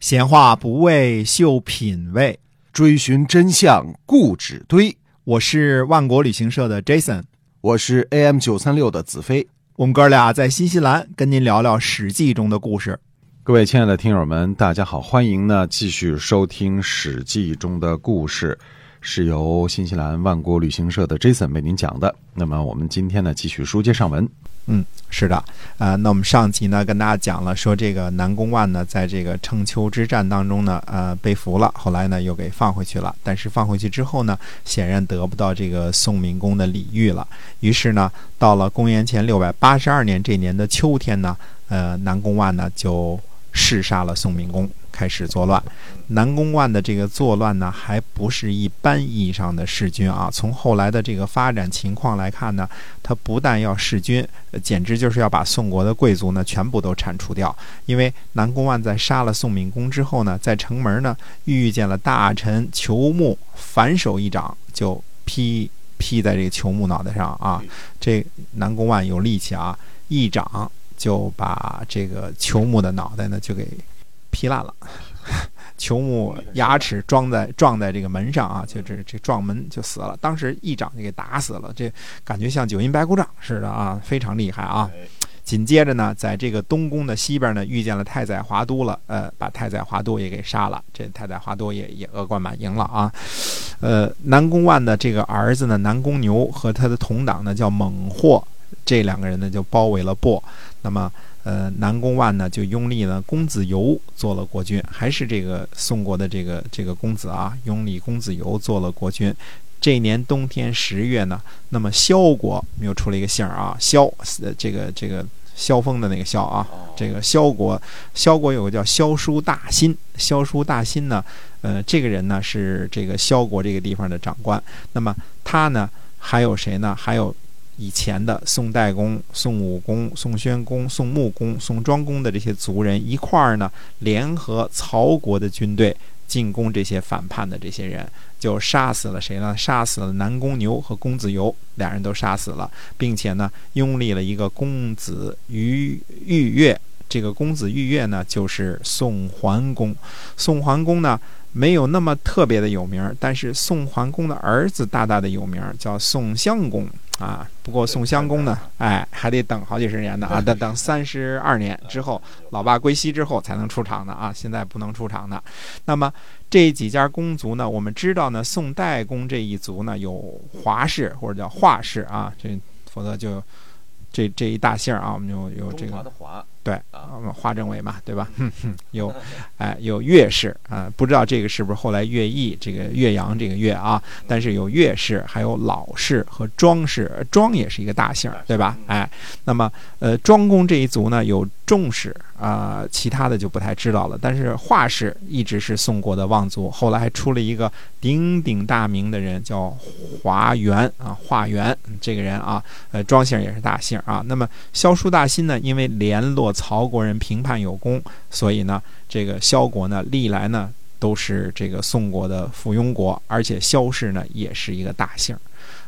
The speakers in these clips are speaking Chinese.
闲话不为秀品味，追寻真相固执堆。我是万国旅行社的 Jason，我是 AM 九三六的子飞。我们哥俩在新西兰跟您聊聊《史记》中的故事。各位亲爱的听友们，大家好，欢迎呢继续收听《史记》中的故事，是由新西兰万国旅行社的 Jason 为您讲的。那么我们今天呢继续书接上文。嗯，是的，啊，那我们上集呢跟大家讲了，说这个南宫万呢，在这个称丘之战当中呢，呃，被俘了，后来呢又给放回去了。但是放回去之后呢，显然得不到这个宋明公的礼遇了。于是呢，到了公元前六百八十二年这年的秋天呢，呃，南宫万呢就弑杀了宋明公。开始作乱，南宫万的这个作乱呢，还不是一般意义上的弑君啊。从后来的这个发展情况来看呢，他不但要弑君，简直就是要把宋国的贵族呢全部都铲除掉。因为南宫万在杀了宋闵公之后呢，在城门呢遇见了大臣裘木，反手一掌就劈劈在这个裘木脑袋上啊。这南宫万有力气啊，一掌就把这个裘木的脑袋呢就给。劈烂了，球木牙齿撞在撞在这个门上啊，就这这撞门就死了。当时一掌就给打死了，这感觉像九阴白骨掌似的啊，非常厉害啊。紧接着呢，在这个东宫的西边呢，遇见了太宰华都了，呃，把太宰华都也给杀了。这太宰华都也也恶贯满盈了啊。呃，南宫万的这个儿子呢，南宫牛和他的同党呢叫猛霍，这两个人呢就包围了亳。那么。呃，南宫万呢就拥立了公子游做了国君，还是这个宋国的这个这个公子啊，拥立公子游做了国君。这年冬天十月呢，那么萧国又出了一个姓儿啊，萧，这个这个萧峰的那个萧啊，这个萧国，萧国有个叫萧叔大辛，萧叔大辛呢，呃，这个人呢是这个萧国这个地方的长官。那么他呢还有谁呢？还有。以前的宋代公、宋武公、宋宣公、宋穆公、宋庄公的这些族人一块儿呢，联合曹国的军队进攻这些反叛的这些人，就杀死了谁呢？杀死了南宫牛和公子游，俩人都杀死了，并且呢，拥立了一个公子于玉月。这个公子玉月呢，就是宋桓公。宋桓公呢？没有那么特别的有名，但是宋桓公的儿子大大的有名，叫宋襄公啊。不过宋襄公呢，哎，还得等好几十年呢啊，等 等三十二年之后，老爸归西之后才能出场的啊，现在不能出场的。那么这几家公族呢，我们知道呢，宋代公这一族呢有华氏或者叫华氏啊，这否则就这这一大姓啊，我们有有这个。对啊，华政委嘛，对吧？有，哎，有岳氏啊，不知道这个是不是后来岳毅这个岳阳这个岳啊？但是有岳氏，还有老氏和庄氏，庄也是一个大姓，对吧？哎，那么呃，庄公这一族呢有仲氏啊，其他的就不太知道了。但是华氏一直是宋国的望族，后来还出了一个鼎鼎大名的人，叫华元啊，华元这个人啊，呃，庄姓也是大姓啊。那么萧叔大辛呢，因为联络。曹国人评判有功，所以呢，这个萧国呢，历来呢都是这个宋国的附庸国，而且萧氏呢也是一个大姓。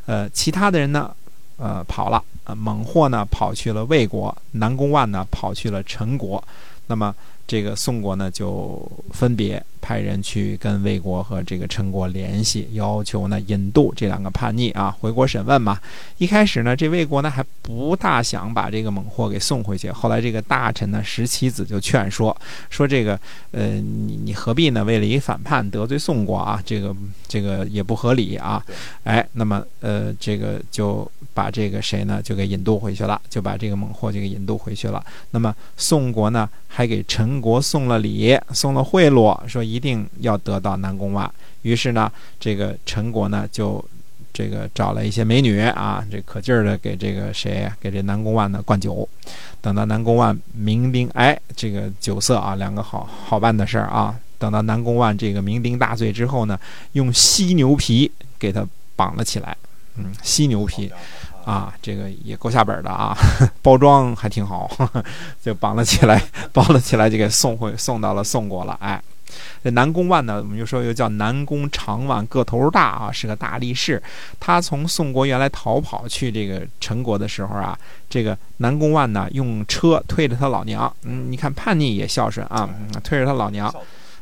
呃，其他的人呢，呃，跑了。呃，猛获呢跑去了魏国，南宫万呢跑去了陈国。那么。这个宋国呢，就分别派人去跟魏国和这个陈国联系，要求呢引渡这两个叛逆啊回国审问嘛。一开始呢，这魏国呢还不大想把这个猛货给送回去。后来这个大臣呢石岐子就劝说，说这个呃你你何必呢？为了一反叛得罪宋国啊？这个这个也不合理啊。哎，那么呃这个就把这个谁呢就给引渡回去了，就把这个猛货就给引渡回去了。那么宋国呢还给陈。国送了礼，送了贿赂，说一定要得到南宫万。于是呢，这个陈国呢就这个找了一些美女啊，这可劲儿的给这个谁，给这南宫万呢灌酒。等到南宫万酩酊，哎，这个酒色啊，两个好好办的事儿啊。等到南宫万这个酩酊大醉之后呢，用犀牛皮给他绑了起来。嗯，犀牛皮。啊，这个也够下本的啊，包装还挺好，就绑了起来，包了起来就给送回送到了宋国了。哎，这南宫万呢，我们就说又叫南宫长万，个头大啊，是个大力士。他从宋国原来逃跑去这个陈国的时候啊，这个南宫万呢用车推着他老娘，嗯，你看叛逆也孝顺啊，推着他老娘。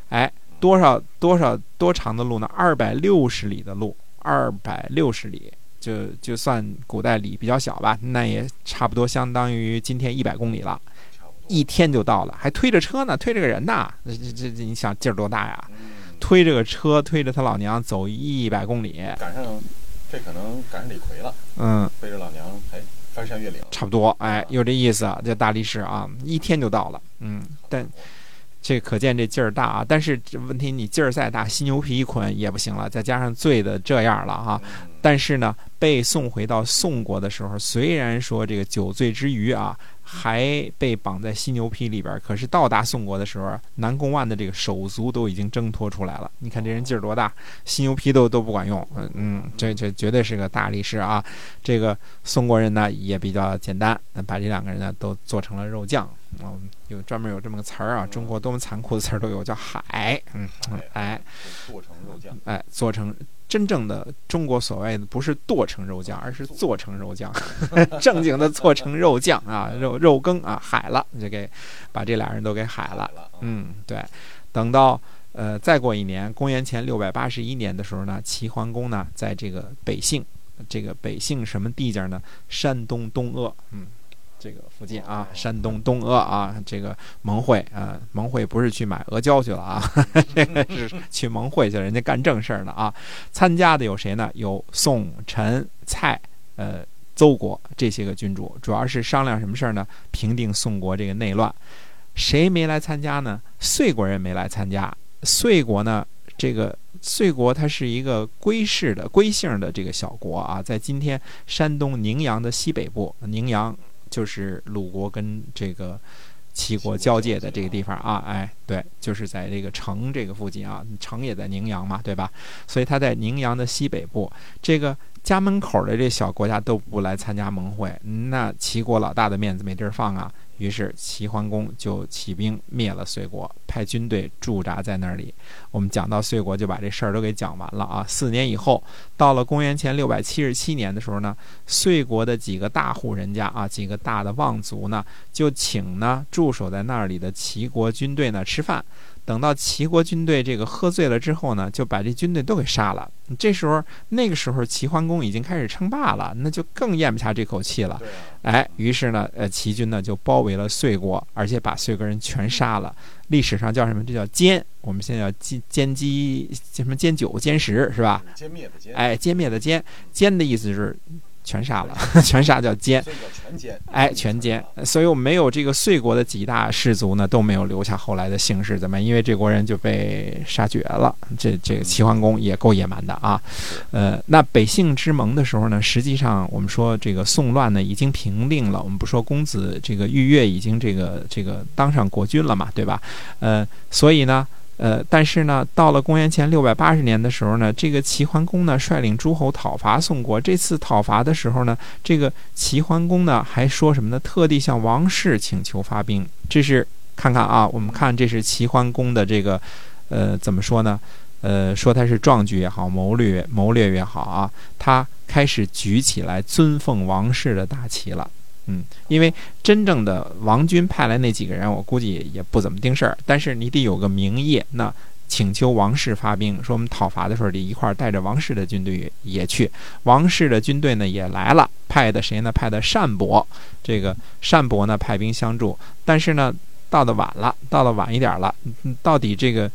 哎，多少多少多长的路呢？二百六十里的路，二百六十里，就就算古代里比较小吧，那也差不多相当于今天一百公里了，一天就到了，还推着车呢，推着个人呢，这这这，你想劲儿多大呀？推着个车，推着他老娘走一百公里，赶上这可能赶上李逵了，嗯，背着老娘还翻山越岭，差不多，哎，有这意思，这大力士啊，一天就到了，嗯，但。这可见这劲儿大啊！但是这问题，你劲儿再大，犀牛皮一捆也不行了。再加上醉的这样了哈，但是呢，被送回到宋国的时候，虽然说这个酒醉之余啊，还被绑在犀牛皮里边，可是到达宋国的时候，南宫万的这个手足都已经挣脱出来了。你看这人劲儿多大，犀牛皮都都不管用。嗯嗯，这这绝对是个大力士啊！这个宋国人呢也比较简单，把这两个人呢都做成了肉酱。嗯，有专门有这么个词儿啊，中国多么残酷的词儿都有，叫海。嗯，哎，做成肉酱。哎，做成真正的中国所谓的不是剁成肉酱，而是做成肉酱，正经的做成肉酱啊，肉肉羹啊，海了，就给把这俩人都给海了。嗯，对。等到呃再过一年，公元前六百八十一年的时候呢，齐桓公呢在这个北杏，这个北杏什么地界呢？山东东阿。嗯。这个附近啊，山东东阿啊，这个蒙会啊，蒙会不是去买阿胶去了啊，这个是去蒙会去了，人家干正事儿呢啊。参加的有谁呢？有宋、陈、蔡、呃、邹国这些个君主，主要是商量什么事儿呢？平定宋国这个内乱。谁没来参加呢？遂国人没来参加。遂国呢，这个遂国它是一个归氏的、归姓的这个小国啊，在今天山东宁阳的西北部，宁阳。就是鲁国跟这个齐国交界的这个地方啊，哎，对，就是在这个城这个附近啊，城也在宁阳嘛，对吧？所以它在宁阳的西北部，这个家门口的这小国家都不来参加盟会，那齐国老大的面子没地儿放啊。于是齐桓公就起兵灭了遂国，派军队驻扎在那里。我们讲到遂国，就把这事儿都给讲完了啊。四年以后，到了公元前六百七十七年的时候呢，遂国的几个大户人家啊，几个大的望族呢，就请呢驻守在那里的齐国军队呢吃饭。等到齐国军队这个喝醉了之后呢，就把这军队都给杀了。这时候，那个时候齐桓公已经开始称霸了，那就更咽不下这口气了。哎，于是呢，呃，齐军呢就包围了遂国，而且把遂国人全杀了。历史上叫什么？这叫歼。我们现在叫歼歼击什么歼九歼十是吧？歼灭的歼。哎，歼灭的歼，歼的意思是。全杀了，全杀叫歼，哎，全奸。所以我们没有这个遂国的几大氏族呢，都没有留下后来的姓氏，怎么？因为这国人就被杀绝了。这这个齐桓公也够野蛮的啊。呃，那北杏之盟的时候呢，实际上我们说这个宋乱呢已经平定了。我们不说公子这个玉月已经这个这个当上国君了嘛，对吧？呃，所以呢。呃，但是呢，到了公元前六百八十年的时候呢，这个齐桓公呢率领诸侯讨伐宋国。这次讨伐的时候呢，这个齐桓公呢还说什么呢？特地向王室请求发兵。这是看看啊，我们看这是齐桓公的这个，呃，怎么说呢？呃，说他是壮举也好，谋略谋略也好啊，他开始举起来尊奉王室的大旗了。嗯，因为真正的王军派来那几个人，我估计也不怎么盯事儿。但是你得有个名义，那请求王室发兵，说我们讨伐的时候得一块儿带着王室的军队也去。王室的军队呢也来了，派的谁呢？派的单伯。这个单伯呢派兵相助，但是呢到的晚了，到了晚一点了。到底这个，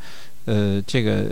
呃，这个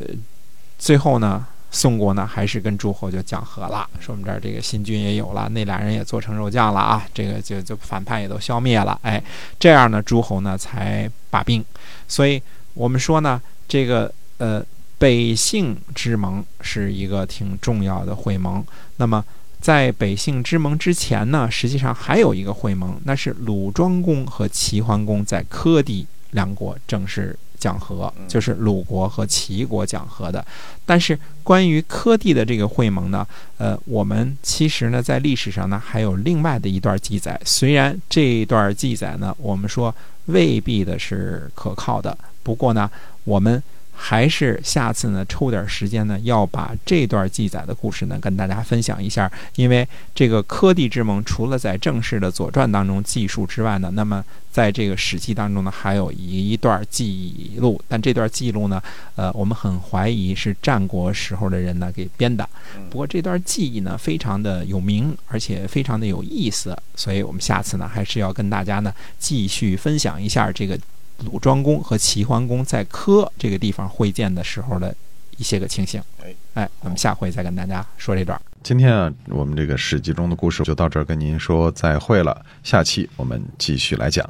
最后呢？宋国呢，还是跟诸侯就讲和了，说我们这儿这个新军也有了，那俩人也做成肉酱了啊，这个就就反叛也都消灭了，哎，这样呢，诸侯呢才罢兵。所以我们说呢，这个呃北杏之盟是一个挺重要的会盟。那么在北杏之盟之前呢，实际上还有一个会盟，那是鲁庄公和齐桓公在柯地两国正式。讲和就是鲁国和齐国讲和的，但是关于柯地的这个会盟呢，呃，我们其实呢在历史上呢还有另外的一段记载，虽然这一段记载呢我们说未必的是可靠的，不过呢我们还是下次呢抽点时间呢，要把这段记载的故事呢跟大家分享一下。因为这个科蒂之盟，除了在正式的《左传》当中记述之外呢，那么在这个《史记》当中呢，还有一段记录。但这段记录呢，呃，我们很怀疑是战国时候的人呢给编的。不过这段记忆呢，非常的有名，而且非常的有意思，所以我们下次呢，还是要跟大家呢继续分享一下这个。鲁庄公和齐桓公在柯这个地方会见的时候的一些个情形。哎，哎，我们下回再跟大家说这段。今天啊，我们这个史记中的故事就到这儿，跟您说再会了。下期我们继续来讲。